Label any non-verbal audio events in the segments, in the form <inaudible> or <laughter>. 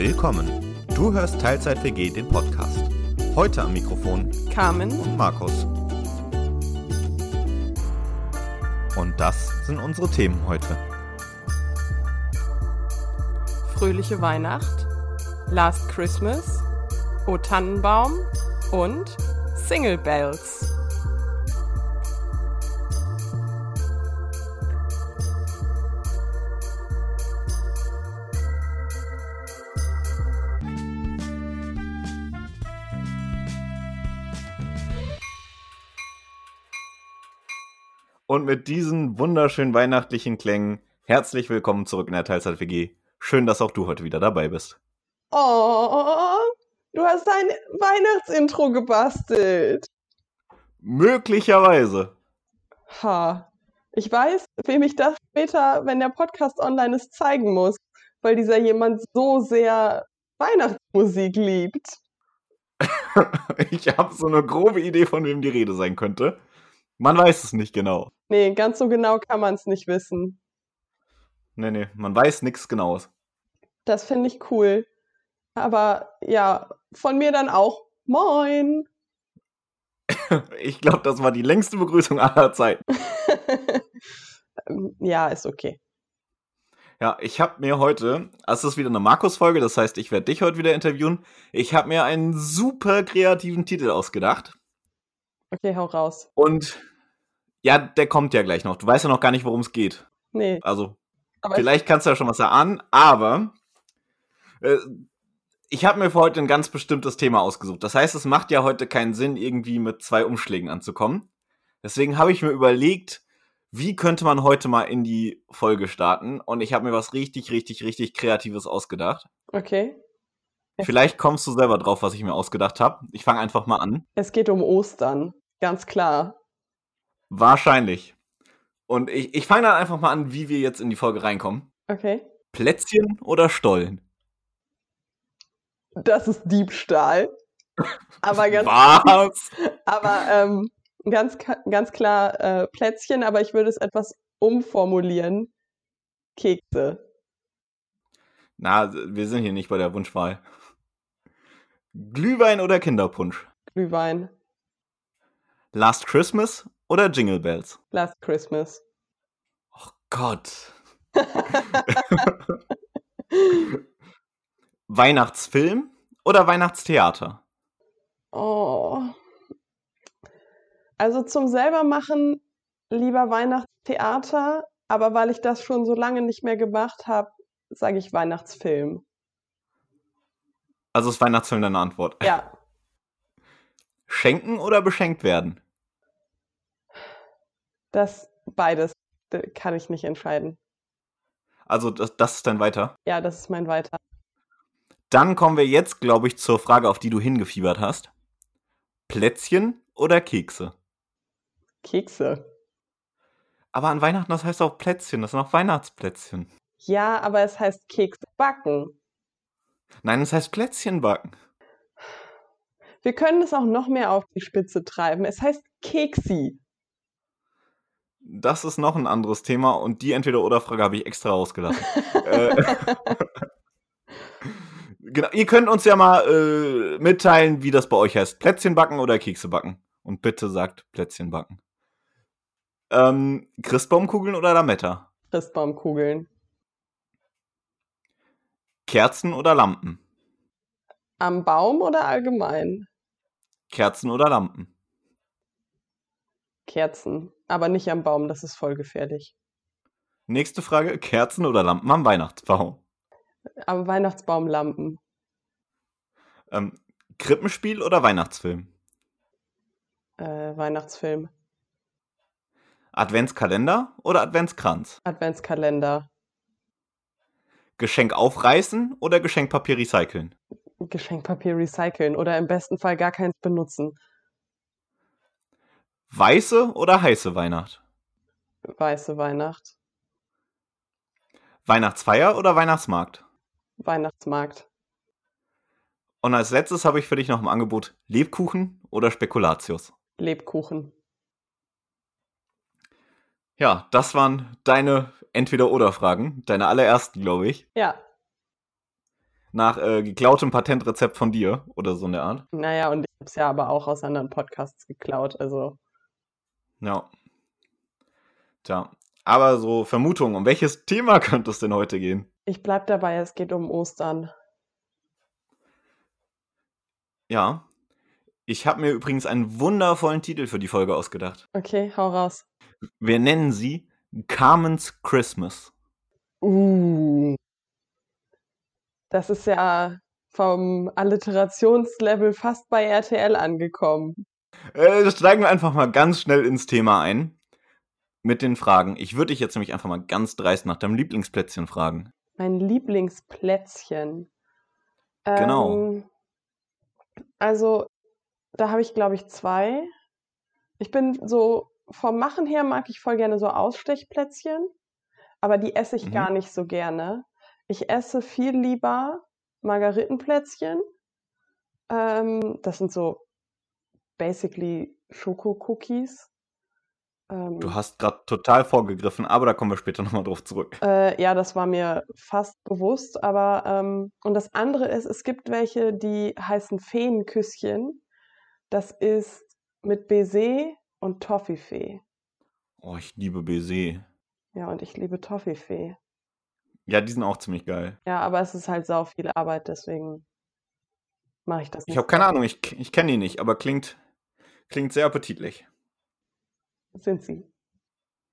Willkommen. Du hörst Teilzeit WG, den Podcast. Heute am Mikrofon Carmen und Markus. Und das sind unsere Themen heute. Fröhliche Weihnacht, Last Christmas, O Tannenbaum und Single Bells. Und mit diesen wunderschönen weihnachtlichen Klängen herzlich willkommen zurück in der Teilzeit WG. Schön, dass auch du heute wieder dabei bist. Oh, du hast ein Weihnachtsintro gebastelt. Möglicherweise. Ha. Ich weiß, wem ich das später, wenn der Podcast online ist, zeigen muss, weil dieser jemand so sehr Weihnachtsmusik liebt. <laughs> ich habe so eine grobe Idee, von wem die Rede sein könnte. Man weiß es nicht genau. Nee, ganz so genau kann man es nicht wissen. Nee, nee, man weiß nichts Genaues. Das finde ich cool. Aber ja, von mir dann auch Moin. <laughs> ich glaube, das war die längste Begrüßung aller Zeiten. <laughs> ja, ist okay. Ja, ich habe mir heute, es ist wieder eine Markus-Folge, das heißt, ich werde dich heute wieder interviewen. Ich habe mir einen super kreativen Titel ausgedacht. Okay, hau raus. Und ja, der kommt ja gleich noch. Du weißt ja noch gar nicht, worum es geht. Nee. Also, aber vielleicht kannst du ja schon was erahnen, aber äh, ich habe mir für heute ein ganz bestimmtes Thema ausgesucht. Das heißt, es macht ja heute keinen Sinn, irgendwie mit zwei Umschlägen anzukommen. Deswegen habe ich mir überlegt, wie könnte man heute mal in die Folge starten? Und ich habe mir was richtig, richtig, richtig Kreatives ausgedacht. Okay. Vielleicht kommst du selber drauf, was ich mir ausgedacht habe. Ich fange einfach mal an. Es geht um Ostern, ganz klar. Wahrscheinlich. Und ich, ich fange dann einfach mal an, wie wir jetzt in die Folge reinkommen. Okay. Plätzchen oder Stollen? Das ist Diebstahl. Aber ganz, Was? <laughs> Aber ähm, ganz, ganz klar äh, Plätzchen, aber ich würde es etwas umformulieren. Kekse. Na, wir sind hier nicht bei der Wunschwahl. Glühwein oder Kinderpunsch? Glühwein. Last Christmas oder Jingle Bells? Last Christmas. Oh Gott. <laughs> Weihnachtsfilm oder Weihnachtstheater? Oh. Also zum selbermachen lieber Weihnachtstheater, aber weil ich das schon so lange nicht mehr gemacht habe, sage ich Weihnachtsfilm. Also ist Weihnachtsfilm deine Antwort? Ja. Schenken oder beschenkt werden? Das beides kann ich nicht entscheiden. Also das, das ist dein Weiter? Ja, das ist mein Weiter. Dann kommen wir jetzt, glaube ich, zur Frage, auf die du hingefiebert hast. Plätzchen oder Kekse? Kekse. Aber an Weihnachten, das heißt auch Plätzchen, das sind auch Weihnachtsplätzchen. Ja, aber es heißt Kekse backen. Nein, es heißt Plätzchen backen. Wir können es auch noch mehr auf die Spitze treiben. Es heißt Keksi. Das ist noch ein anderes Thema und die Entweder-Oder-Frage habe ich extra rausgelassen. äh, <laughs> genau, ihr könnt uns ja mal äh, mitteilen, wie das bei euch heißt. Plätzchen backen oder Kekse backen? Und bitte sagt Plätzchen backen. Ähm, Christbaumkugeln oder Lametta? Christbaumkugeln. Kerzen oder Lampen? Am Baum oder allgemein? Kerzen oder Lampen? Kerzen, aber nicht am Baum, das ist voll gefährlich. Nächste Frage: Kerzen oder Lampen am Weihnachtsbaum? Am Weihnachtsbaum Lampen. Ähm, Krippenspiel oder Weihnachtsfilm? Äh, Weihnachtsfilm. Adventskalender oder Adventskranz? Adventskalender. Geschenk aufreißen oder Geschenkpapier recyceln? Geschenkpapier recyceln oder im besten Fall gar keins benutzen. Weiße oder heiße Weihnacht? Weiße Weihnacht. Weihnachtsfeier oder Weihnachtsmarkt? Weihnachtsmarkt. Und als letztes habe ich für dich noch im Angebot Lebkuchen oder Spekulatius? Lebkuchen. Ja, das waren deine Entweder-Oder-Fragen. Deine allerersten, glaube ich. Ja. nach äh, geklautem Patentrezept von dir oder so in der Art. Naja, und ich habe es ja aber auch aus anderen Podcasts geklaut, also. Ja. Tja, aber so Vermutungen, um welches Thema <laughs> könnte es denn heute gehen? Ich bleib dabei, es geht um Ostern. Ja. Ich habe mir übrigens einen wundervollen Titel für die Folge ausgedacht. Okay, hau raus. Wir nennen sie Carmen's Christmas. Uh. Das ist ja vom Alliterationslevel fast bei RTL angekommen. Äh, steigen wir einfach mal ganz schnell ins Thema ein. Mit den Fragen. Ich würde dich jetzt nämlich einfach mal ganz dreist nach deinem Lieblingsplätzchen fragen. Mein Lieblingsplätzchen. Genau. Ähm, also, da habe ich, glaube ich, zwei. Ich bin so, vom Machen her mag ich voll gerne so Ausstechplätzchen, aber die esse ich Mhm. gar nicht so gerne. Ich esse viel lieber Margaritenplätzchen. Ähm, das sind so basically Schoko-Cookies. Ähm, Du hast gerade total vorgegriffen, aber da kommen wir später nochmal drauf zurück. Äh, ja, das war mir fast bewusst, aber ähm, und das andere ist, es gibt welche, die heißen Feenküsschen. Das ist mit Baiser und Toffifee. Oh, ich liebe Baiser. Ja, und ich liebe Toffifee. Ja, die sind auch ziemlich geil. Ja, aber es ist halt sau viel Arbeit, deswegen mache ich das Ich nicht. habe keine Ahnung, ich, ich kenne die nicht, aber klingt, klingt sehr appetitlich. Sind sie.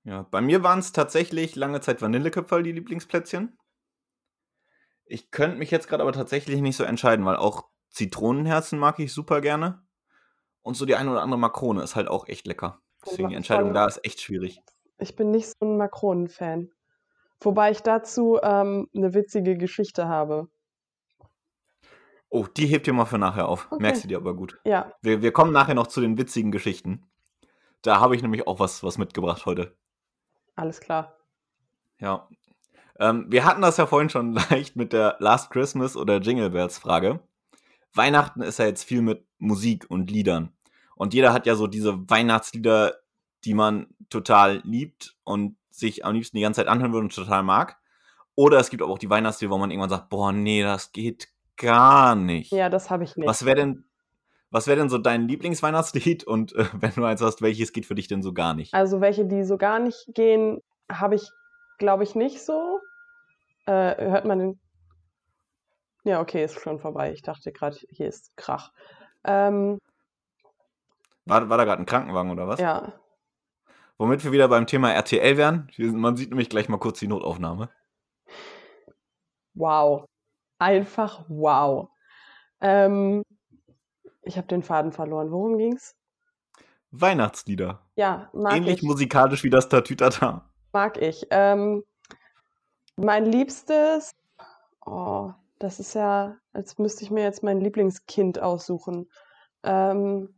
Ja, bei mir waren es tatsächlich lange Zeit Vanilleköpferl, die Lieblingsplätzchen. Ich könnte mich jetzt gerade aber tatsächlich nicht so entscheiden, weil auch Zitronenherzen mag ich super gerne. Und so die eine oder andere Makrone ist halt auch echt lecker. Deswegen die Entscheidung da ist echt schwierig. Ich bin nicht so ein Makronen-Fan. Wobei ich dazu ähm, eine witzige Geschichte habe. Oh, die hebt ihr mal für nachher auf. Okay. Merkst du dir aber gut. Ja, Wir, wir kommen nachher noch zu den witzigen Geschichten. Da habe ich nämlich auch was, was mitgebracht heute. alles klar. Ja. Ähm, wir hatten das ja vorhin schon <laughs> leicht mit der Last Christmas oder Jingle Bells Frage. Weihnachten ist ja jetzt viel mit Musik und Liedern. Und jeder hat ja so diese Weihnachtslieder, die man total liebt und sich am liebsten die ganze Zeit anhören würde und total mag. Oder es gibt aber auch die Weihnachtslieder, wo man irgendwann sagt, boah, nee, das geht gar nicht. Ja, das habe ich nicht. Was wäre denn, was wäre denn so dein Lieblingsweihnachtslied? Und äh, wenn du eins hast, welches geht für dich denn so gar nicht? Also welche, die so gar nicht gehen, habe ich, glaube ich, nicht so. Äh, hört man den. Ja, okay, ist schon vorbei. Ich dachte gerade, hier ist Krach. Ähm, War, war da gerade ein Krankenwagen oder was? ja, Womit wir wieder beim Thema RTL wären. Man sieht nämlich gleich mal kurz die Notaufnahme. wow. Einfach wow. Ähm, ich habe den Faden verloren. Worum ging's? Weihnachtslieder. Ja, mag Ähnlich ich. musikalisch wie das Tatütata. Mag ich. Ähm, mein Liebstes, oh, das ist ja, als müsste ich mir jetzt mein Lieblingskind aussuchen. Ähm,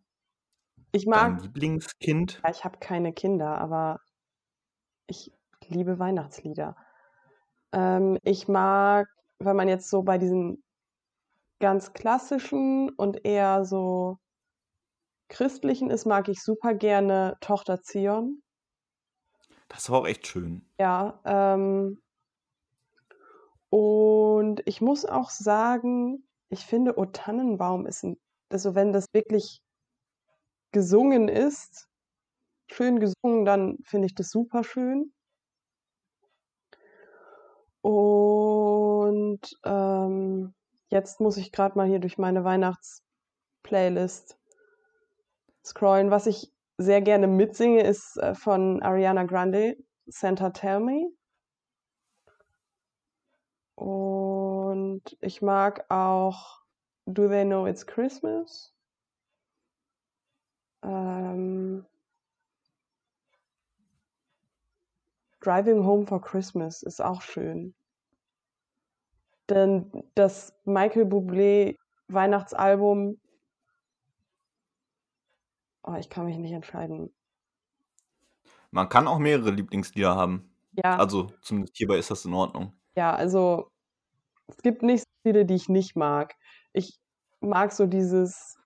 ich mag, Dein Lieblingskind? ja, ich habe keine Kinder, aber ich liebe Weihnachtslieder. Ähm, ich mag, wenn man jetzt so bei diesen ganz klassischen und eher so christlichen ist, mag ich super gerne Tochter Zion. Das war auch echt schön. Ja, ähm, und ich muss auch sagen, ich finde, O Tannenbaum ist ein, also wenn das wirklich gesungen ist, schön gesungen, dann finde ich das super schön. Und ähm, jetzt muss ich gerade mal hier durch meine Weihnachtsplaylist scrollen. Was ich sehr gerne mitsinge, ist äh, von Ariana Grande, Santa Tell Me. Und ich mag auch Do They Know It's Christmas? Ähm, Driving Home for Christmas ist auch schön. Denn das Michael Bublé Weihnachtsalbum, oh, ich kann mich nicht entscheiden. Man kann auch mehrere Lieblingslieder haben. Ja, Also zumindest hierbei ist das in Ordnung. ja, also es gibt nicht so viele, die ich nicht mag. Ich mag so dieses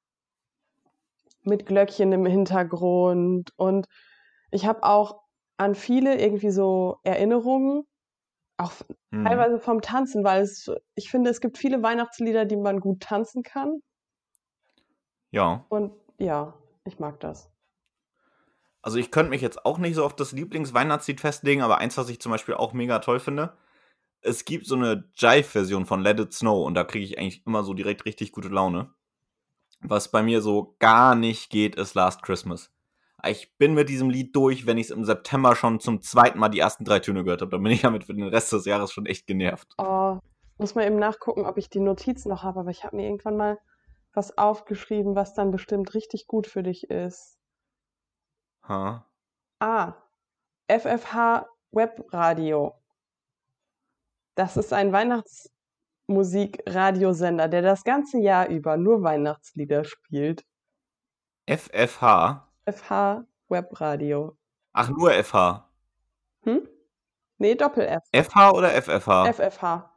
mit Glöckchen im Hintergrund und ich habe auch an viele irgendwie so Erinnerungen. Auch Hm. teilweise vom Tanzen, weil es, ich finde, es gibt viele Weihnachtslieder, die man gut tanzen kann. Ja. Und ja, ich mag das. Also ich könnte mich jetzt auch nicht so auf das Lieblingsweihnachtslied festlegen, aber eins, was ich zum Beispiel auch mega toll finde, es gibt so eine Jive-Version von Let It Snow und da kriege ich eigentlich immer so direkt richtig gute Laune. Was bei mir so gar nicht geht, ist Last Christmas. Ich bin mit diesem Lied durch, wenn ich es im September schon zum zweiten Mal die ersten drei Töne gehört habe. Dann bin ich damit für den Rest des Jahres schon echt genervt. Oh, muss man eben nachgucken, ob ich die Notizen noch habe, aber ich habe mir irgendwann mal was aufgeschrieben, was dann bestimmt richtig gut für dich ist. Ha. Ah, FFH Webradio. Das ist ein Weihnachtsmusikradiosender, der das ganze Jahr über nur Weihnachtslieder spielt. FFH. FH Webradio. Ach, nur FH. Hm? Nee, Doppel-F. FH oder FFH? FFH.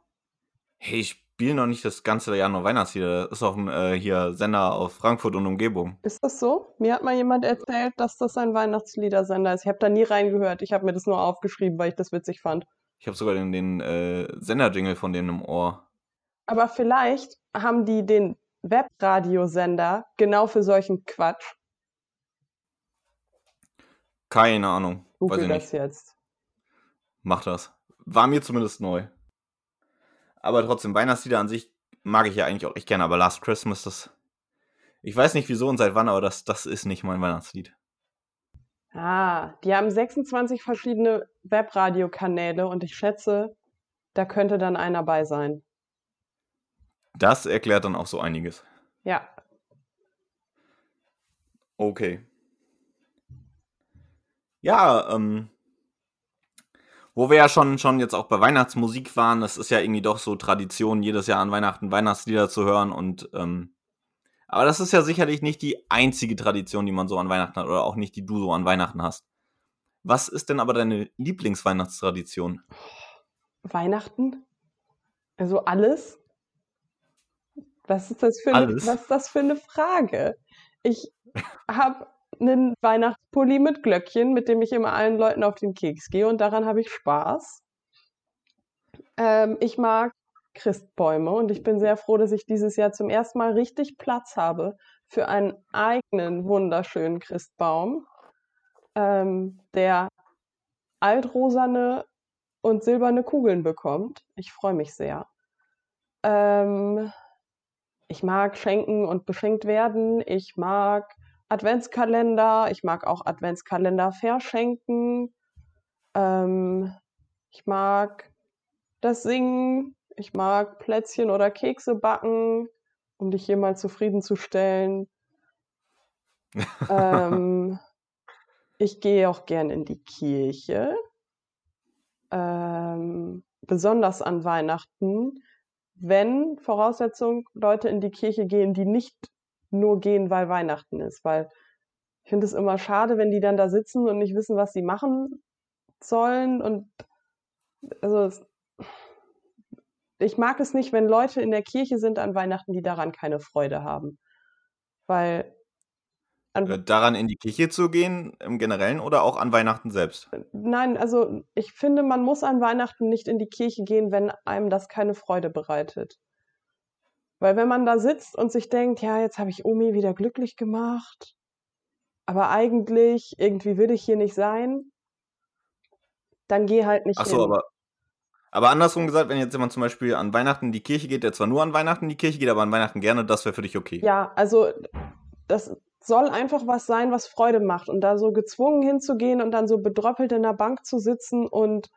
Hey, ich spiele noch nicht das ganze Jahr nur Weihnachtslieder. Das ist auch ein äh, hier Sender auf Frankfurt und Umgebung. Ist das so? Mir hat mal jemand erzählt, dass das ein Weihnachtsliedersender ist. Ich habe da nie reingehört. Ich habe mir das nur aufgeschrieben, weil ich das witzig fand. Ich habe sogar den, den äh, Senderjingle von denen im Ohr. Aber vielleicht haben die den Webradiosender genau für solchen Quatsch. Keine Ahnung. Weiß Google ich das nicht. jetzt. Mach das. War mir zumindest neu. Aber trotzdem, Weihnachtslieder an sich mag ich ja eigentlich auch echt gerne, aber Last Christmas, das. Ich weiß nicht wieso und seit wann, aber das, das ist nicht mein Weihnachtslied. Ah, die haben 26 verschiedene Webradiokanäle und ich schätze, da könnte dann einer bei sein. Das erklärt dann auch so einiges. Ja, Okay. Ja, ähm, wo wir ja schon, schon jetzt auch bei Weihnachtsmusik waren, das ist ja irgendwie doch so Tradition, jedes Jahr an Weihnachten Weihnachtslieder zu hören und, ähm, aber das ist ja sicherlich nicht die einzige Tradition, die man so an Weihnachten hat oder auch nicht, die du so an Weihnachten hast. Was ist denn aber deine Lieblingsweihnachtstradition? Weihnachten? Also alles? Was ist das für eine, Alles? was ist das für eine Frage? Ich habe einen Weihnachtspulli mit Glöckchen, mit dem ich immer allen Leuten auf den Keks gehe und daran habe ich Spaß. Ähm, ich mag Christbäume und ich bin sehr froh, dass ich dieses Jahr zum ersten Mal richtig Platz habe für einen eigenen wunderschönen Christbaum, ähm, der altrosane und silberne Kugeln bekommt. Ich freue mich sehr. Ähm, ich mag schenken und beschenkt werden. Ich mag Adventskalender. Ich mag auch Adventskalender verschenken. Ähm, ich mag das Singen. Ich mag Plätzchen oder Kekse backen, um dich hier mal zufriedenzustellen. ähm, <laughs> ich gehe auch gern in die Kirche. Ähm, besonders an Weihnachten, wenn Voraussetzung Leute in die Kirche gehen, die nicht nur gehen, weil Weihnachten ist, weil ich finde es immer schade, wenn die dann da sitzen und nicht wissen, was sie machen sollen und also ich mag es nicht, wenn Leute in der Kirche sind an Weihnachten, die daran keine Freude haben, weil Äh, daran in die Kirche zu gehen, im Generellen oder auch an Weihnachten selbst? Nein, also ich finde, man muss an Weihnachten nicht in die Kirche gehen, wenn einem das keine Freude bereitet. Weil wenn man da sitzt und sich denkt, ja, jetzt habe ich Omi wieder glücklich gemacht, aber eigentlich, irgendwie will ich hier nicht sein, dann geh halt nicht Ach so, hin. aber, aber andersrum gesagt, wenn jetzt jemand zum Beispiel an Weihnachten in die Kirche geht, der zwar nur an Weihnachten in die Kirche geht, aber an Weihnachten gerne, das wäre für dich okay. Ja, also das soll einfach was sein, was Freude macht. Und da so gezwungen hinzugehen und dann so bedröppelt in der Bank zu sitzen und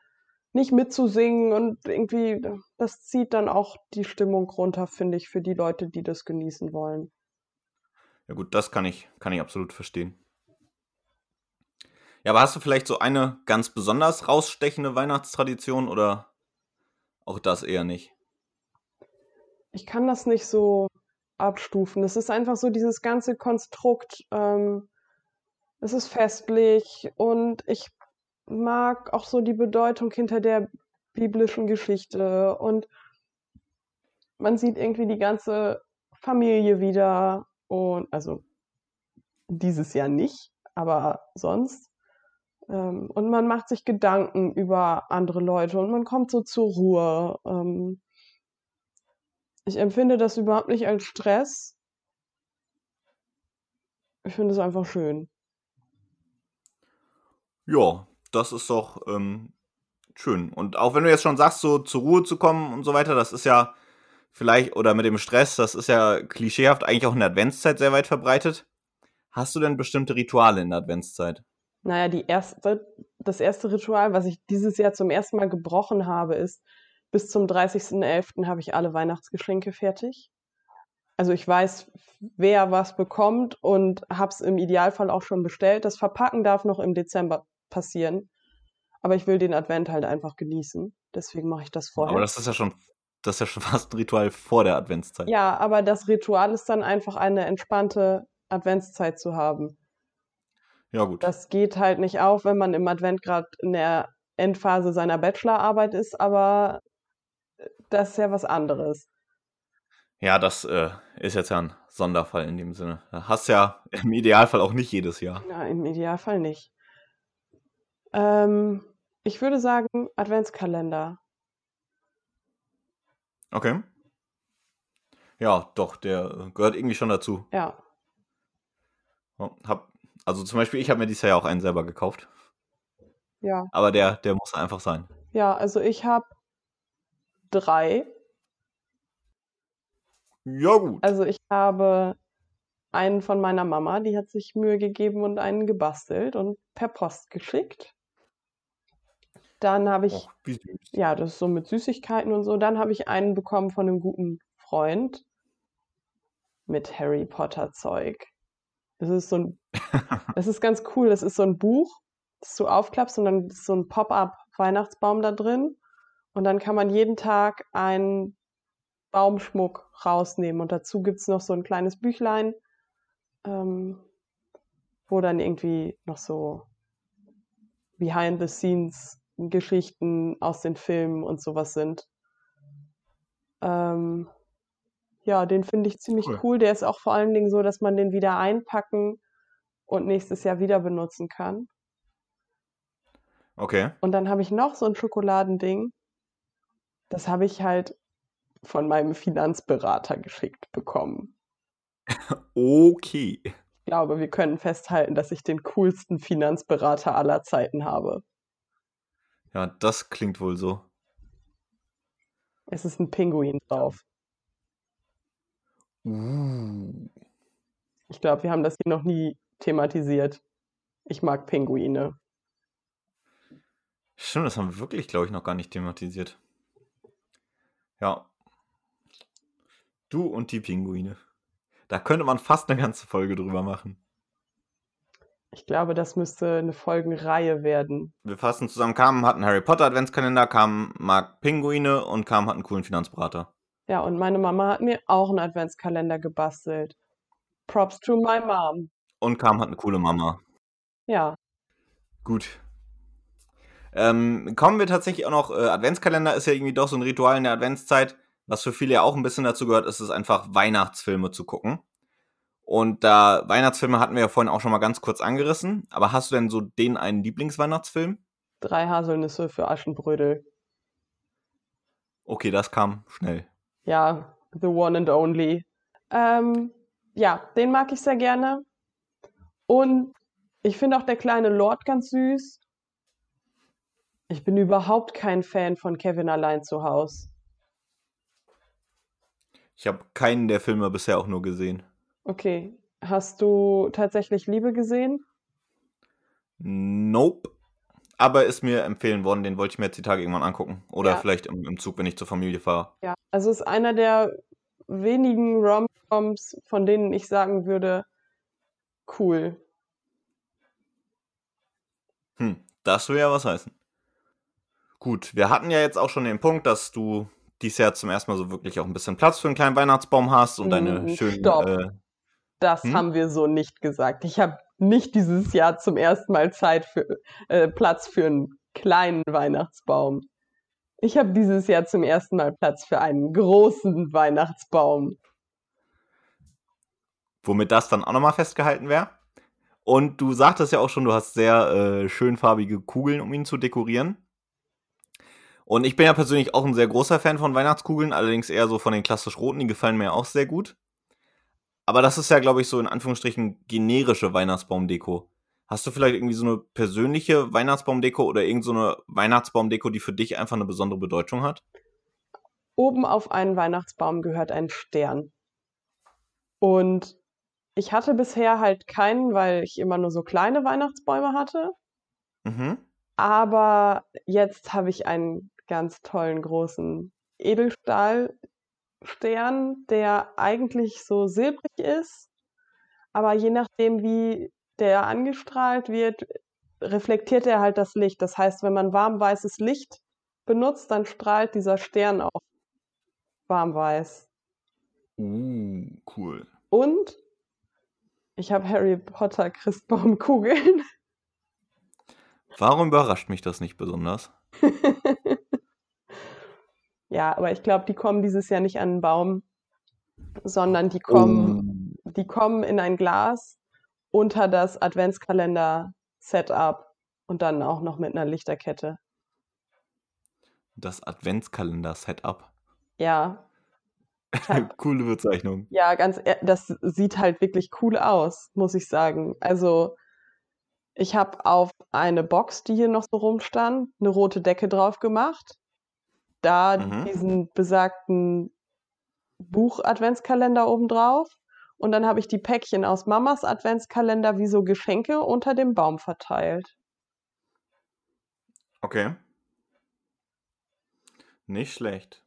nicht mitzusingen und irgendwie, das zieht dann auch die Stimmung runter, finde ich, für die Leute, die das genießen wollen. Ja gut, das kann ich, kann ich absolut verstehen. Ja, aber hast du vielleicht so eine ganz besonders rausstechende Weihnachtstradition oder auch das eher nicht? Ich kann das nicht so abstufen. Es ist einfach so dieses ganze Konstrukt. Ähm, es ist festlich und ich mag auch so die Bedeutung hinter der biblischen Geschichte und man sieht irgendwie die ganze Familie wieder und also dieses Jahr nicht, aber sonst. Ähm, und man macht sich Gedanken über andere Leute und man kommt so zur Ruhe. Ähm, ich empfinde das überhaupt nicht als Stress. Ich finde es einfach schön. Ja, das ist doch ähm, schön. Und auch wenn du jetzt schon sagst, so zur Ruhe zu kommen und so weiter, das ist ja vielleicht, oder mit dem Stress, das ist ja klischeehaft eigentlich auch in der Adventszeit sehr weit verbreitet. Hast du denn bestimmte Rituale in der Adventszeit? Naja, die erste, das erste Ritual, was ich dieses Jahr zum ersten Mal gebrochen habe, ist, bis zum 30.11. habe ich alle Weihnachtsgeschenke fertig. Also ich weiß, wer was bekommt und habe es im Idealfall auch schon bestellt. Das Verpacken darf noch im Dezember passieren. Aber ich will den Advent halt einfach genießen. Deswegen mache ich das vorher. Aber das ist ja schon, das ist ja schon <laughs> fast ein Ritual vor der Adventszeit. Ja, aber das Ritual ist dann einfach eine entspannte Adventszeit zu haben. Ja, gut. Das geht halt nicht auf, wenn man im Advent gerade in der Endphase seiner Bachelorarbeit ist, aber das ist ja was anderes. Ja, das äh, ist jetzt ja ein Sonderfall in dem Sinne. Hast ja im Idealfall auch nicht jedes Jahr. Ja, im Idealfall nicht. Ähm, ich würde sagen Adventskalender. Okay. Ja, doch, der gehört irgendwie schon dazu. Ja. Hab, also zum Beispiel, ich habe mir dieses Jahr ja auch einen selber gekauft. Ja. Aber der, der muss einfach sein. Ja, also ich habe drei. Ja, gut. Also ich habe einen von meiner Mama, die hat sich Mühe gegeben und einen gebastelt und per Post geschickt. Dann habe ich, süß. ja, das ist so mit Süßigkeiten und so. Dann habe ich einen bekommen von einem guten Freund mit Harry Potter Zeug. Es ist so ein, <laughs> es ist ganz cool. Es ist so ein Buch, das du aufklappst und dann ist so ein Pop-up Weihnachtsbaum da drin. Und dann kann man jeden Tag einen Baumschmuck rausnehmen. Und dazu gibt es noch so ein kleines Büchlein, ähm, wo dann irgendwie noch so Behind-the-Scenes-Geschichten aus den Filmen und sowas sind. Ähm, ja, den finde ich ziemlich Cool. cool. Der ist auch vor allen Dingen so, dass man den wieder einpacken und nächstes Jahr wieder benutzen kann. Okay. Und dann habe ich noch so ein Schokoladending. Das habe ich halt von meinem Finanzberater geschickt bekommen. Okay. Ich glaube, wir können festhalten, dass ich den coolsten Finanzberater aller Zeiten habe. Ja, das klingt wohl so. Es ist ein Pinguin drauf. Uh. Ich glaube, wir haben das hier noch nie thematisiert. Ich mag Pinguine. Stimmt, das haben wir wirklich, glaube ich, noch gar nicht thematisiert. Ja. Du und die Pinguine. Da könnte man fast eine ganze Folge drüber machen. Ich glaube, das müsste eine Folgenreihe werden. Wir fassen zusammen, Carmen hat einen Harry Potter Adventskalender, Carmen mag Pinguine und Carmen hat einen coolen Finanzberater. Ja, und meine Mama hat mir auch einen Adventskalender gebastelt. Props to my mom. Und Carmen hat eine coole Mama. Ja, Gut. Ähm, kommen wir tatsächlich auch noch, äh, Adventskalender ist ja irgendwie doch so ein Ritual in der Adventszeit. Was für viele ja auch ein bisschen dazu gehört, ist es einfach Weihnachtsfilme zu gucken. Und da Weihnachtsfilme hatten wir ja vorhin auch schon mal ganz kurz angerissen. Aber hast du denn so den einen Lieblingsweihnachtsfilm? drei Haselnüsse für Aschenbrödel. Okay, das kam schnell. Ja, the one and only. Ähm, ja, den mag ich sehr gerne. Und ich finde auch der kleine Lord ganz süß. Ich bin überhaupt kein Fan von Kevin allein zu Haus. Ich habe keinen der Filme bisher auch nur gesehen. Okay, hast du tatsächlich Liebe gesehen? Nope. Aber ist mir empfehlen worden, den wollte ich mir jetzt die Tage irgendwann angucken. Oder Ja. vielleicht im, im Zug, wenn ich zur Familie fahre. Ja, also ist einer der wenigen Rom-Coms, von denen ich sagen würde, cool. Hm, das will ja was heißen. Gut, wir hatten ja jetzt auch schon den Punkt, dass du dieses Jahr zum ersten Mal so wirklich auch ein bisschen Platz für einen kleinen Weihnachtsbaum hast und deine Mm, schönen. Äh, Das Hm? haben wir so nicht gesagt. Ich habe nicht dieses Jahr zum ersten Mal Zeit für äh, Platz für einen kleinen Weihnachtsbaum. Ich habe dieses Jahr zum ersten Mal Platz für einen großen Weihnachtsbaum. womit das dann auch nochmal festgehalten wäre. Und du sagtest ja auch schon, du hast sehr äh, schönfarbige Kugeln, um ihn zu dekorieren. Und ich bin ja persönlich auch ein sehr großer Fan von Weihnachtskugeln, allerdings eher so von den klassisch roten, die gefallen mir auch sehr gut. Aber das ist ja, glaube ich, so in Anführungsstrichen generische Weihnachtsbaumdeko. Hast du vielleicht irgendwie so eine persönliche Weihnachtsbaumdeko oder irgendeine so Weihnachtsbaumdeko, die für dich einfach eine besondere Bedeutung hat? Oben auf einen Weihnachtsbaum gehört ein Stern. Und ich hatte bisher halt keinen, weil ich immer nur so kleine Weihnachtsbäume hatte. Mhm. Aber jetzt habe ich einen ganz tollen großen Edelstahlstern, der eigentlich so silbrig ist, aber je nachdem, wie der angestrahlt wird, reflektiert er halt das Licht. Das heißt, wenn man warmweißes Licht benutzt, dann strahlt dieser Stern auch warmweiß. Uh, cool. Und ich habe Harry Potter Christbaumkugeln. Warum überrascht mich das nicht besonders? <laughs> ja, aber ich glaube, die kommen dieses Jahr nicht an den Baum, sondern die kommen, oh. die kommen in ein Glas unter das Adventskalender-Setup und dann auch noch mit einer Lichterkette. Das Adventskalender-Setup? Ja. Hab, <laughs> Coole Bezeichnung. Ja, ganz, e, das sieht halt wirklich cool aus, muss ich sagen. Also, ich habe auf eine Box, die hier noch so rumstand, eine rote Decke drauf gemacht. Da mhm. diesen besagten Buch-Adventskalender oben drauf. Und dann habe ich die Päckchen aus Mamas Adventskalender wie so Geschenke unter dem Baum verteilt. Okay. Nicht schlecht.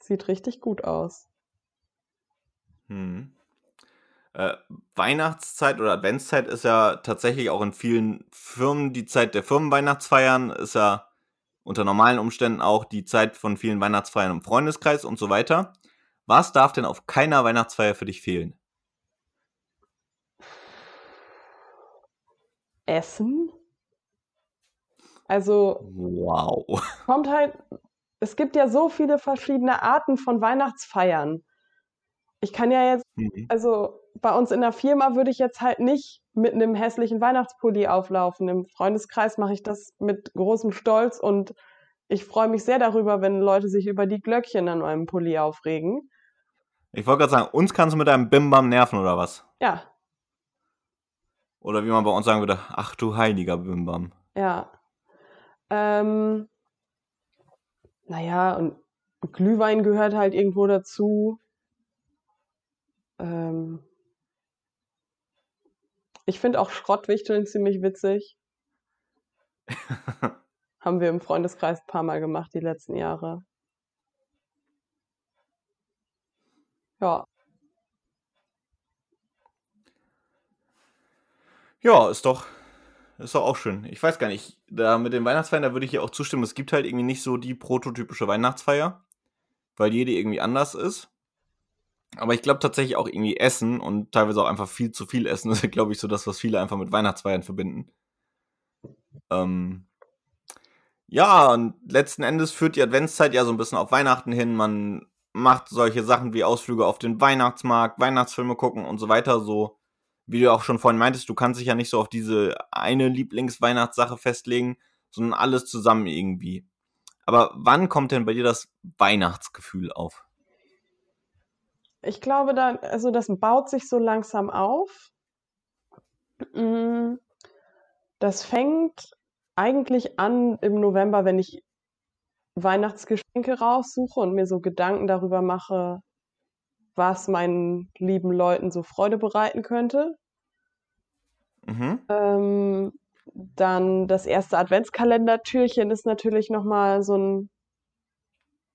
Sieht richtig gut aus. Hm. Äh, Weihnachtszeit oder Adventszeit ist ja tatsächlich auch in vielen Firmen die Zeit der Firmenweihnachtsfeiern, ist ja unter normalen Umständen auch die Zeit von vielen Weihnachtsfeiern im Freundeskreis und so weiter. Was darf denn auf keiner Weihnachtsfeier für dich fehlen? Essen. Also. Wow. Kommt halt. Es gibt ja so viele verschiedene Arten von Weihnachtsfeiern. Ich kann ja jetzt, mhm. also bei uns in der Firma würde ich jetzt halt nicht mit einem hässlichen Weihnachtspulli auflaufen. Im Freundeskreis mache ich das mit großem Stolz und ich freue mich sehr darüber, wenn Leute sich über die Glöckchen an meinem Pulli aufregen. Ich wollte gerade sagen, uns kannst du mit deinem Bimbam nerven oder was? Ja. Oder wie man bei uns sagen würde, ach du heiliger Bimbam. Ja. Ähm, naja, und Glühwein gehört halt irgendwo dazu. Ähm, ich finde auch Schrottwichteln ziemlich witzig. <laughs> Haben wir im Freundeskreis ein paar Mal gemacht die letzten Jahre. Ja. Ja, ist doch, ist doch auch schön. Ich weiß gar nicht, da mit den Weihnachtsfeiern, da würde ich ja auch zustimmen. Es gibt halt irgendwie nicht so die prototypische Weihnachtsfeier, weil jede irgendwie anders ist. Aber ich glaube tatsächlich auch irgendwie Essen und teilweise auch einfach viel zu viel Essen <laughs> ist, glaube ich, so das, was viele einfach mit Weihnachtsfeiern verbinden. Ähm, ja, und letzten Endes führt die Adventszeit ja so ein bisschen auf Weihnachten hin. Man macht solche Sachen wie Ausflüge auf den Weihnachtsmarkt, Weihnachtsfilme gucken und so weiter. So, wie du auch schon vorhin meintest, du kannst dich ja nicht so auf diese eine Lieblingsweihnachtssache festlegen, sondern alles zusammen irgendwie. Aber wann kommt denn bei dir das Weihnachtsgefühl auf? Ich glaube, da, also das baut sich so langsam auf. Mm, das fängt eigentlich an im November, wenn ich Weihnachtsgeschenke raussuche und mir so Gedanken darüber mache, was meinen lieben Leuten so Freude bereiten könnte. Mhm. Ähm, dann das erste Adventskalendertürchen ist natürlich nochmal so ein,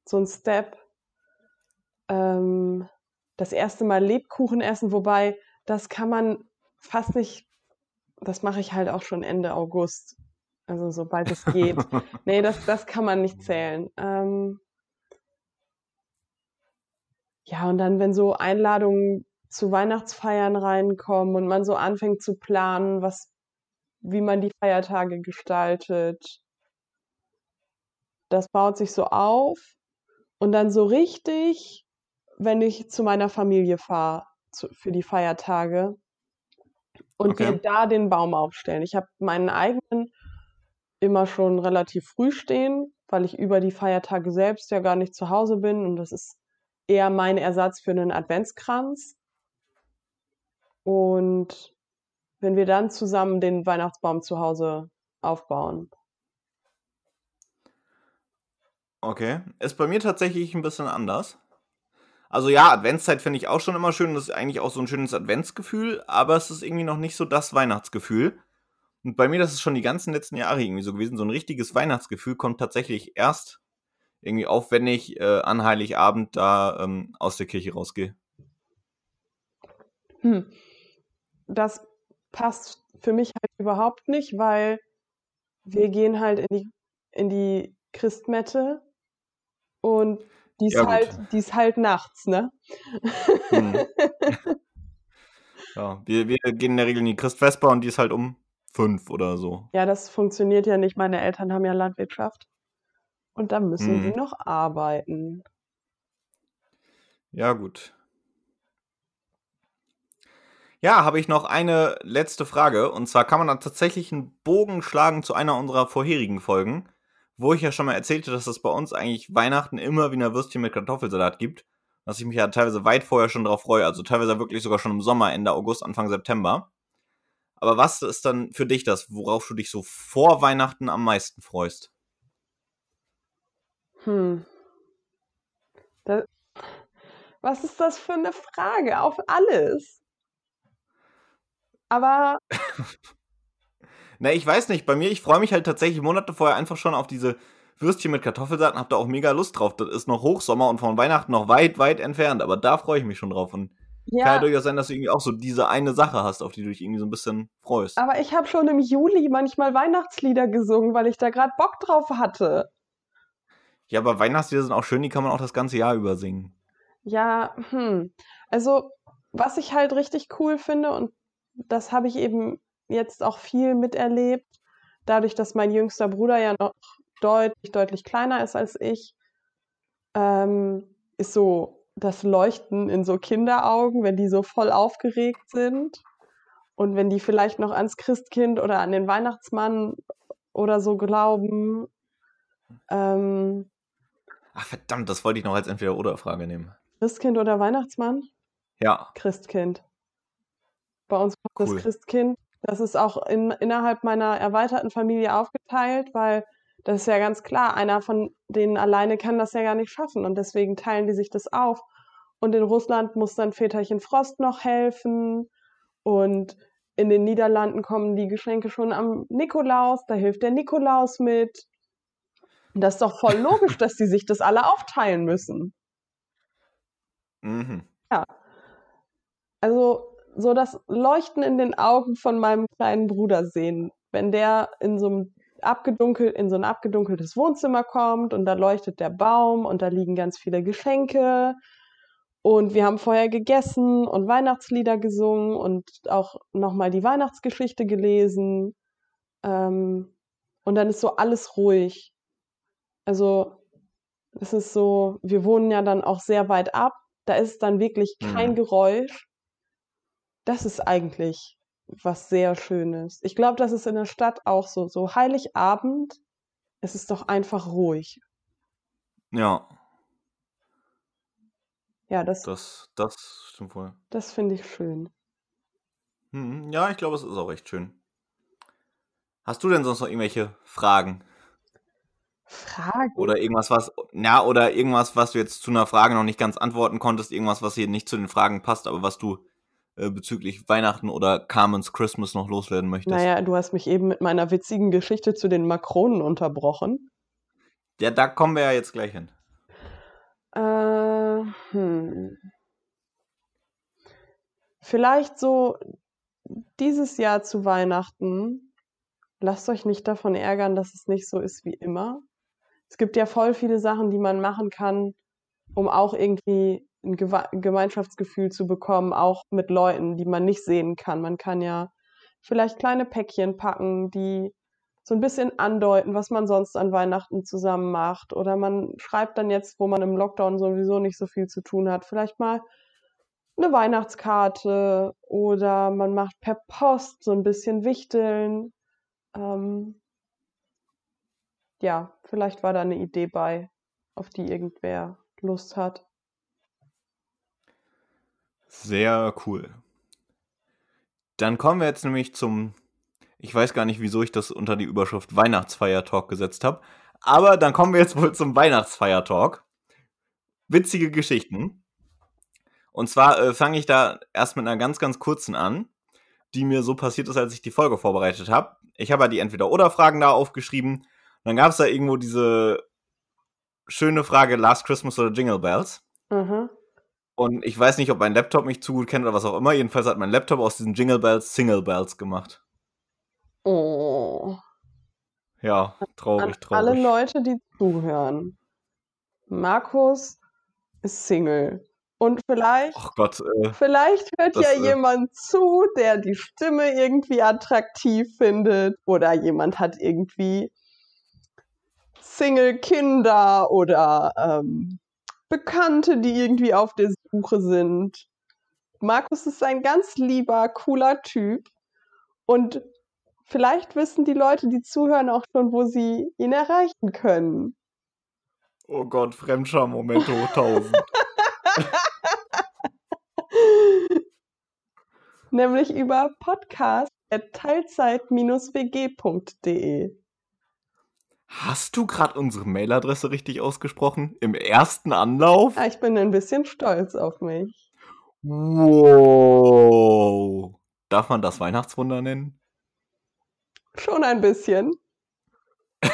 so ein Step. Ähm, das erste Mal Lebkuchen essen, wobei das kann man fast nicht, das mache ich halt auch schon Ende August. Also sobald es geht. <laughs> nee, das, das kann man nicht zählen. Ähm, ja, und dann, wenn so Einladungen zu Weihnachtsfeiern reinkommen und man so anfängt zu planen, was, wie man die Feiertage gestaltet, das baut sich so auf. Und dann so richtig, wenn ich zu meiner Familie fahre für die Feiertage, und Okay. wir da den Baum aufstellen. Ich habe meinen eigenen immer schon relativ früh stehen, weil ich über die Feiertage selbst ja gar nicht zu Hause bin und das ist eher mein Ersatz für einen Adventskranz. Und wenn wir dann zusammen den Weihnachtsbaum zu Hause aufbauen. Okay. Ist bei mir tatsächlich ein bisschen anders. Also ja, Adventszeit finde ich auch schon immer schön. Das ist eigentlich auch so ein schönes Adventsgefühl, aber es ist irgendwie noch nicht so das Weihnachtsgefühl. Und bei mir, das ist schon die ganzen letzten Jahre irgendwie so gewesen. So ein richtiges Weihnachtsgefühl kommt tatsächlich erst irgendwie auf, wenn ich äh, an Heiligabend da ähm, aus der Kirche rausgehe. Hm. Das passt für mich halt überhaupt nicht, weil wir gehen halt in die, in die Christmette und die ist Ja, halt, die ist halt nachts, ne? Hm. <laughs> Ja, wir, wir gehen in der Regel in die Christvesper und die ist halt um fünf oder so. Ja, das funktioniert ja nicht. Meine Eltern haben ja Landwirtschaft und da müssen die Hm. noch arbeiten. Ja, gut. Ja, habe ich noch eine letzte Frage. Und zwar kann man da tatsächlich einen Bogen schlagen zu einer unserer vorherigen Folgen, wo ich ja schon mal erzählte, dass es bei uns eigentlich Weihnachten immer Wiener Würstchen mit Kartoffelsalat gibt. Dass ich mich ja teilweise weit vorher schon drauf freue. Also teilweise wirklich sogar schon im Sommer, Ende August, Anfang September. Aber was ist dann für dich das, worauf du dich so vor Weihnachten am meisten freust? Hm. Da, was ist das für eine Frage? Auf alles. Aber <laughs> Na, ich weiß nicht, bei mir, ich freue mich halt tatsächlich Monate vorher einfach schon auf diese Würstchen mit Kartoffelsalat und hab da auch mega Lust drauf. Das ist noch Hochsommer und von Weihnachten noch weit, weit entfernt, aber da freue ich mich schon drauf. Und kann ja ja, durchaus sein, dass du irgendwie auch so diese eine Sache hast, auf die du dich irgendwie so ein bisschen freust. aber ich habe schon im Juli manchmal Weihnachtslieder gesungen, weil ich da gerade Bock drauf hatte. Ja, aber Weihnachtslieder sind auch schön, die kann man auch das ganze Jahr über singen. Ja, hm. Also, was ich halt richtig cool finde, und das habe ich eben jetzt auch viel miterlebt, dadurch, dass mein jüngster Bruder ja noch deutlich, deutlich kleiner ist als ich, ähm, ist so das Leuchten in so Kinderaugen, wenn die so voll aufgeregt sind und wenn die vielleicht noch ans Christkind oder an den Weihnachtsmann oder so glauben. Ähm, Ach verdammt, das wollte ich noch als Entweder-Oder-Frage nehmen. Christkind oder Weihnachtsmann? Ja, Christkind. Bei uns kommt Cool. das Christkind. Das ist auch in, innerhalb meiner erweiterten Familie aufgeteilt, weil das ist ja ganz klar, einer von denen alleine kann das ja gar nicht schaffen und deswegen teilen die sich das auf. Und in Russland muss dann Väterchen Frost noch helfen und in den Niederlanden kommen die Geschenke schon am Nikolaus, da hilft der Nikolaus mit. Und das ist doch voll <laughs> logisch, dass die sich das alle aufteilen müssen. mhm. Also so das Leuchten in den Augen von meinem kleinen Bruder sehen, wenn der in so einem abgedunkelt, in so ein abgedunkeltes Wohnzimmer kommt und da leuchtet der Baum und da liegen ganz viele Geschenke und wir haben vorher gegessen und Weihnachtslieder gesungen und auch nochmal die Weihnachtsgeschichte gelesen ähm, und dann ist so alles ruhig. Also es ist so, wir wohnen ja dann auch sehr weit ab, da ist dann wirklich kein Mhm. Geräusch. Das ist eigentlich was sehr Schönes. Ich glaube, das ist in der Stadt auch so. So Heiligabend, es ist doch einfach ruhig. Ja, Ja, das, das, das stimmt wohl. das finde ich schön. Mhm. Ja, ich glaube, es ist auch echt schön. Hast du denn sonst noch irgendwelche Fragen? Fragen? Oder irgendwas, was, ja, oder irgendwas, was du jetzt zu einer Frage noch nicht ganz antworten konntest, irgendwas, was hier nicht zu den Fragen passt, aber was du äh, bezüglich Weihnachten oder Carmen's Christmas noch loswerden möchtest. Naja, du hast mich eben mit meiner witzigen Geschichte zu den Makronen unterbrochen. Ja, da kommen wir ja jetzt gleich hin. Äh, hm. Vielleicht so dieses Jahr zu Weihnachten. Lasst euch nicht davon ärgern, dass es nicht so ist wie immer. Es gibt ja voll viele Sachen, die man machen kann, um auch irgendwie ein Gemeinschaftsgefühl zu bekommen, auch mit Leuten, die man nicht sehen kann. Man kann ja vielleicht kleine Päckchen packen, die so ein bisschen andeuten, was man sonst an Weihnachten zusammen macht. Oder man schreibt dann jetzt, wo man im Lockdown sowieso nicht so viel zu tun hat, vielleicht mal eine Weihnachtskarte oder man macht per Post so ein bisschen Wichteln. Ähm, ja, vielleicht war da eine Idee bei, auf die irgendwer Lust hat. Sehr cool. Dann kommen wir jetzt nämlich zum, ich weiß gar nicht, wieso ich das unter die Überschrift Weihnachtsfeiertalk gesetzt habe, aber dann kommen wir jetzt wohl zum Weihnachtsfeiertalk. Witzige Geschichten. Und zwar äh, fange ich da erst mit einer ganz, ganz kurzen an, die mir so passiert ist, als ich die Folge vorbereitet habe. Ich habe ja die Entweder-Oder-Fragen da aufgeschrieben. dann gab es da irgendwo diese schöne Frage Last Christmas oder Jingle Bells. Mhm. Und ich weiß nicht, ob mein Laptop mich zu gut kennt oder was auch immer. Jedenfalls hat mein Laptop aus diesen Jingle Bells Single Bells gemacht. Oh. Ja, traurig, An traurig. alle Leute, die zuhören. Markus ist Single. Und vielleicht, Ach Gott, äh, vielleicht hört das, ja äh, jemand zu, der die Stimme irgendwie attraktiv findet. Oder jemand hat irgendwie Single-Kinder oder ähm, Bekannte, die irgendwie auf der Suche sind. Markus ist ein ganz lieber, cooler Typ. Und vielleicht wissen die Leute, die zuhören, auch schon, wo sie ihn erreichen können. oh Gott, Fremdscham-Moment hoch 1000. <laughs> Nämlich über podcast.teilzeit-wg.de. Hast du gerade unsere Mailadresse richtig ausgesprochen? Im ersten Anlauf? Ich bin ein bisschen stolz auf mich. Wow. Darf man das Weihnachtswunder nennen? Schon ein bisschen. <laughs>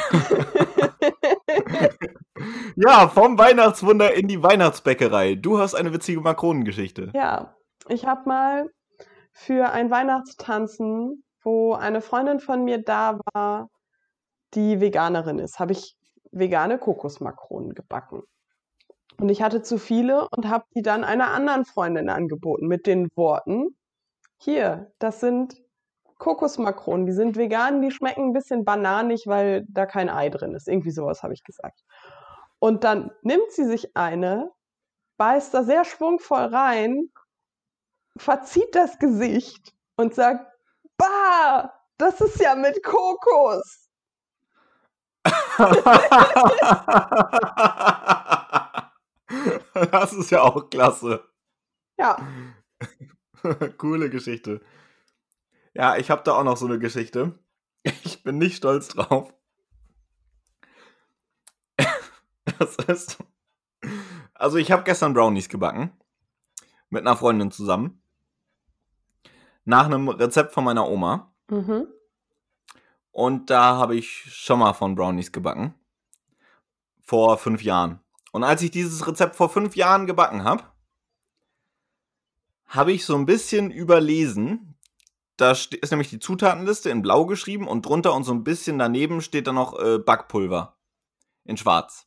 Ja, vom Weihnachtswunder in die Weihnachtsbäckerei. Du hast eine witzige Makronengeschichte. Ja, ich habe mal für ein Weihnachtstanzen, wo eine Freundin von mir da war, die Veganerin ist, habe ich vegane Kokosmakronen gebacken. Und ich hatte zu viele und habe die dann einer anderen Freundin angeboten mit den Worten, hier, das sind Kokosmakronen, die sind vegan, die schmecken ein bisschen bananig, weil da kein Ei drin ist. Irgendwie sowas habe ich gesagt. Und dann nimmt sie sich eine, beißt da sehr schwungvoll rein, verzieht das Gesicht und sagt, bah, das ist ja mit Kokos. <laughs> das ist ja auch klasse. Ja, <laughs> Coole Geschichte. Ja, ich habe da auch noch so eine Geschichte. Ich bin nicht stolz drauf. Das ist. Also, ich habe gestern Brownies gebacken. Mit einer Freundin zusammen. Nach einem Rezept von meiner Oma. mhm. Und da habe ich schon mal von Brownies gebacken. Vor fünf Jahren. Und als ich dieses Rezept vor fünf Jahren gebacken habe, habe ich so ein bisschen überlesen. Da ist nämlich die Zutatenliste in blau geschrieben und drunter und so ein bisschen daneben steht dann noch äh, Backpulver in schwarz.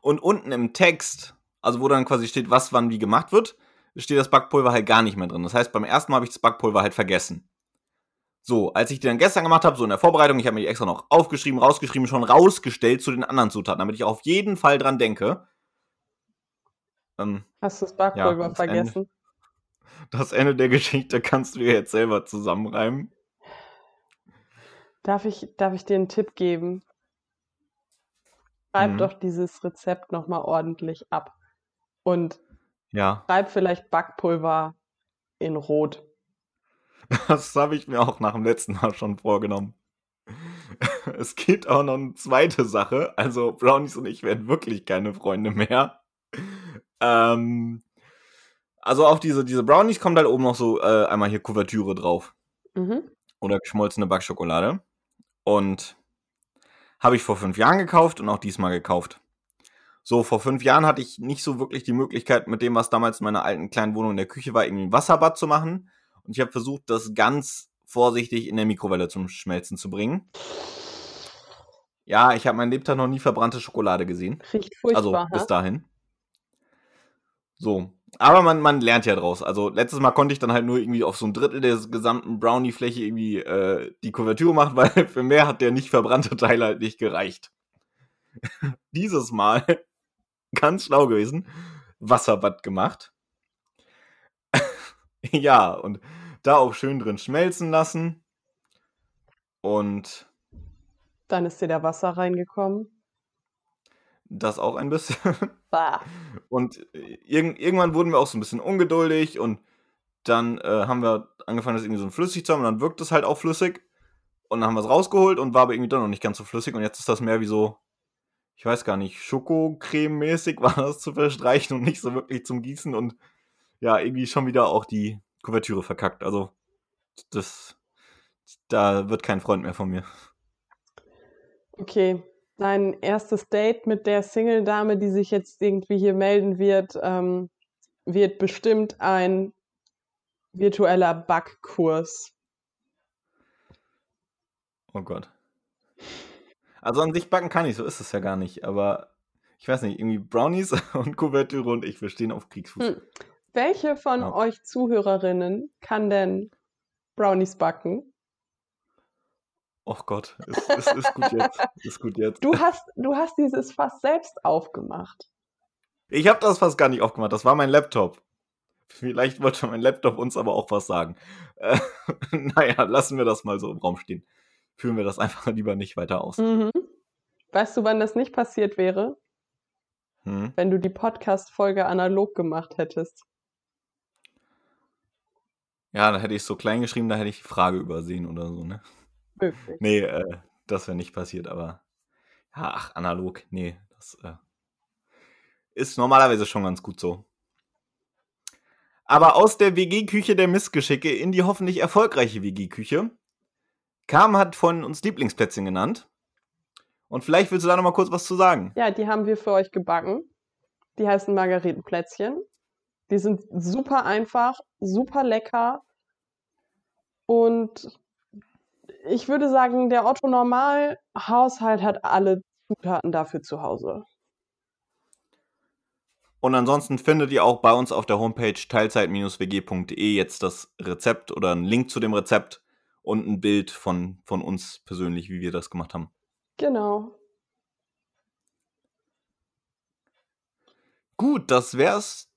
Und unten im Text, also wo dann quasi steht, was wann wie gemacht wird, steht das Backpulver halt gar nicht mehr drin. Das heißt, beim ersten Mal habe ich das Backpulver halt vergessen. So, als ich die dann gestern gemacht habe, so in der Vorbereitung, ich habe mir die extra noch aufgeschrieben, rausgeschrieben, schon rausgestellt zu den anderen Zutaten, damit ich auf jeden Fall dran denke. Ähm, Hast du das Backpulver das vergessen? <laughs> das Ende der Geschichte kannst du dir jetzt selber zusammenreimen. Darf ich, darf ich dir einen Tipp geben? Schreib Mhm. doch dieses Rezept nochmal ordentlich ab. Und Ja, schreib vielleicht Backpulver in Rot. Das habe ich mir auch nach dem letzten Mal schon vorgenommen. <laughs> Es gibt auch noch eine zweite Sache. Also Brownies und ich werden wirklich keine Freunde mehr. Ähm, also auf diese, diese Brownies kommt halt oben noch so äh, einmal hier Kuvertüre drauf. Mhm. oder geschmolzene Backschokolade. Und habe ich vor fünf Jahren gekauft und auch diesmal gekauft. So, vor fünf Jahren hatte ich nicht so wirklich die Möglichkeit, mit dem, was damals in meiner alten kleinen Wohnung in der Küche war, irgendwie ein Wasserbad zu machen. Und ich habe versucht, das ganz vorsichtig in der Mikrowelle zum Schmelzen zu bringen. Ja, ich habe mein Lebtag noch nie verbrannte Schokolade gesehen. Riecht Also furchtbar, bis ha? dahin. So. Aber man, man lernt ja draus. Also letztes Mal konnte ich dann halt nur irgendwie auf so ein Drittel der gesamten Brownie-Fläche irgendwie äh, die Kuvertüre machen, <laughs> weil für mehr hat der nicht verbrannte Teil halt nicht gereicht. <laughs> Dieses Mal, <laughs> ganz schlau gewesen, Wasserbad gemacht. ja, und da auch schön drin schmelzen lassen. Und Dann ist dir da Wasser reingekommen. das auch ein bisschen. <laughs> Bah. Und äh, irg irgendwann wurden wir auch so ein bisschen ungeduldig und dann äh, haben wir angefangen, das irgendwie so flüssig zu haben und dann wirkt es halt auch flüssig. Und dann haben wir es rausgeholt und war aber irgendwie dann noch nicht ganz so flüssig und jetzt ist das mehr wie so, ich weiß gar nicht, Schokocreme-mäßig <laughs> war das zu verstreichen und nicht so wirklich zum Gießen und ja, irgendwie schon wieder auch die Kuvertüre verkackt. Also, das, da wird kein Freund mehr von mir. Okay, dein erstes Date mit der Single-Dame, die sich jetzt irgendwie hier melden wird, ähm, wird bestimmt ein virtueller Backkurs. Oh Gott. Also an sich backen kann ich, so ist es ja gar nicht, aber ich weiß nicht, irgendwie Brownies <laughs> und Kuvertüre und ich, wir stehen auf Kriegsfuß. Hm. Welche von Ja. euch Zuhörerinnen kann denn Brownies backen? Oh Gott, ist, ist, ist gut jetzt. Ist gut jetzt. Du hast, du hast dieses Fass selbst aufgemacht. Ich habe das fast gar nicht aufgemacht, das war mein Laptop. Vielleicht wollte mein Laptop uns aber auch was sagen. Äh, <laughs> naja, lassen wir das mal so im Raum stehen. Führen wir das einfach lieber nicht weiter aus. Mhm. Weißt du, wann das nicht passiert wäre? Hm? Wenn du die Podcast-Folge analog gemacht hättest. Ja, da hätte ich so klein geschrieben, da hätte ich die Frage übersehen oder so, ne? Möglich. Nee, äh, das wäre nicht passiert, aber ja, ach, analog, nee, das äh, ist normalerweise schon ganz gut so. Aber aus der WG-Küche der Missgeschicke in die hoffentlich erfolgreiche WG-Küche. Kam hat von uns Lieblingsplätzchen genannt. Und vielleicht willst du da noch mal kurz was zu sagen. Ja, die haben wir für euch gebacken. Die heißen Margaretenplätzchen. Die sind super einfach, super lecker. Und ich würde sagen, der Otto Normal-Haushalt hat alle Zutaten dafür zu Hause. Und ansonsten findet ihr auch bei uns auf der Homepage teilzeit-wg.de jetzt das Rezept oder einen Link zu dem Rezept und ein Bild von, von uns persönlich, wie wir das gemacht haben. Genau. Gut, das wär's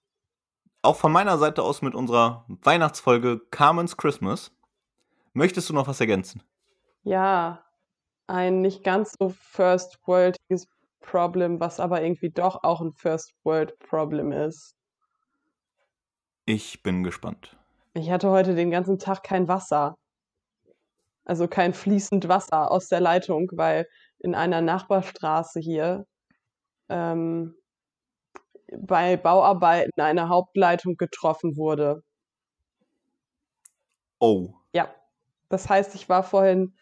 auch von meiner Seite aus mit unserer Weihnachtsfolge Carmen's Christmas. Möchtest du noch was ergänzen? Ja, ein nicht ganz so first-worldiges Problem, was aber irgendwie doch auch ein First-World-Problem ist. Ich bin gespannt. Ich hatte heute den ganzen Tag kein Wasser. Also kein fließend Wasser aus der Leitung, weil in einer Nachbarstraße hier ähm, bei Bauarbeiten eine Hauptleitung getroffen wurde. Oh, Ja, das heißt, ich war vorhin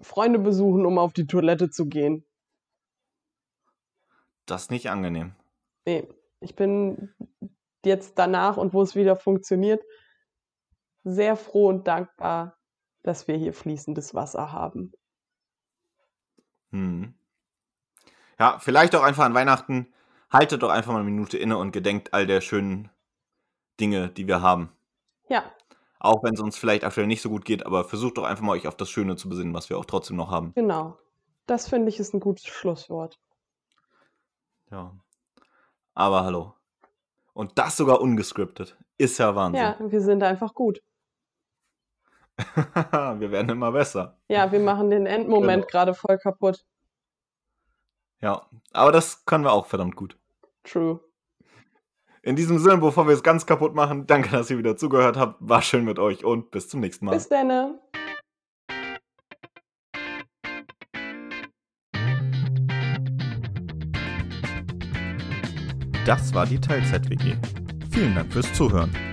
Freunde besuchen, um auf die Toilette zu gehen. das ist nicht angenehm. Nee, ich bin jetzt danach und wo es wieder funktioniert, sehr froh und dankbar, dass wir hier fließendes Wasser haben. Hm. Ja, vielleicht auch einfach an Weihnachten. Haltet doch einfach mal eine Minute inne und gedenkt all der schönen Dinge, die wir haben. Ja, Auch wenn es uns vielleicht aktuell nicht so gut geht, aber versucht doch einfach mal euch auf das Schöne zu besinnen, was wir auch trotzdem noch haben. genau. Das finde ich ist ein gutes Schlusswort. Ja. Aber hallo. Und das sogar ungescriptet. Ist ja Wahnsinn. Ja, wir sind einfach gut. <laughs> wir werden immer besser. Ja, wir machen den Endmoment Genau. gerade voll kaputt. Ja, aber das können wir auch verdammt gut. True. In diesem Sinne, bevor wir es ganz kaputt machen, danke, dass ihr wieder zugehört habt. War schön mit euch und bis zum nächsten Mal. Bis dann. Das war die Teilzeit-WG. Vielen Dank fürs Zuhören.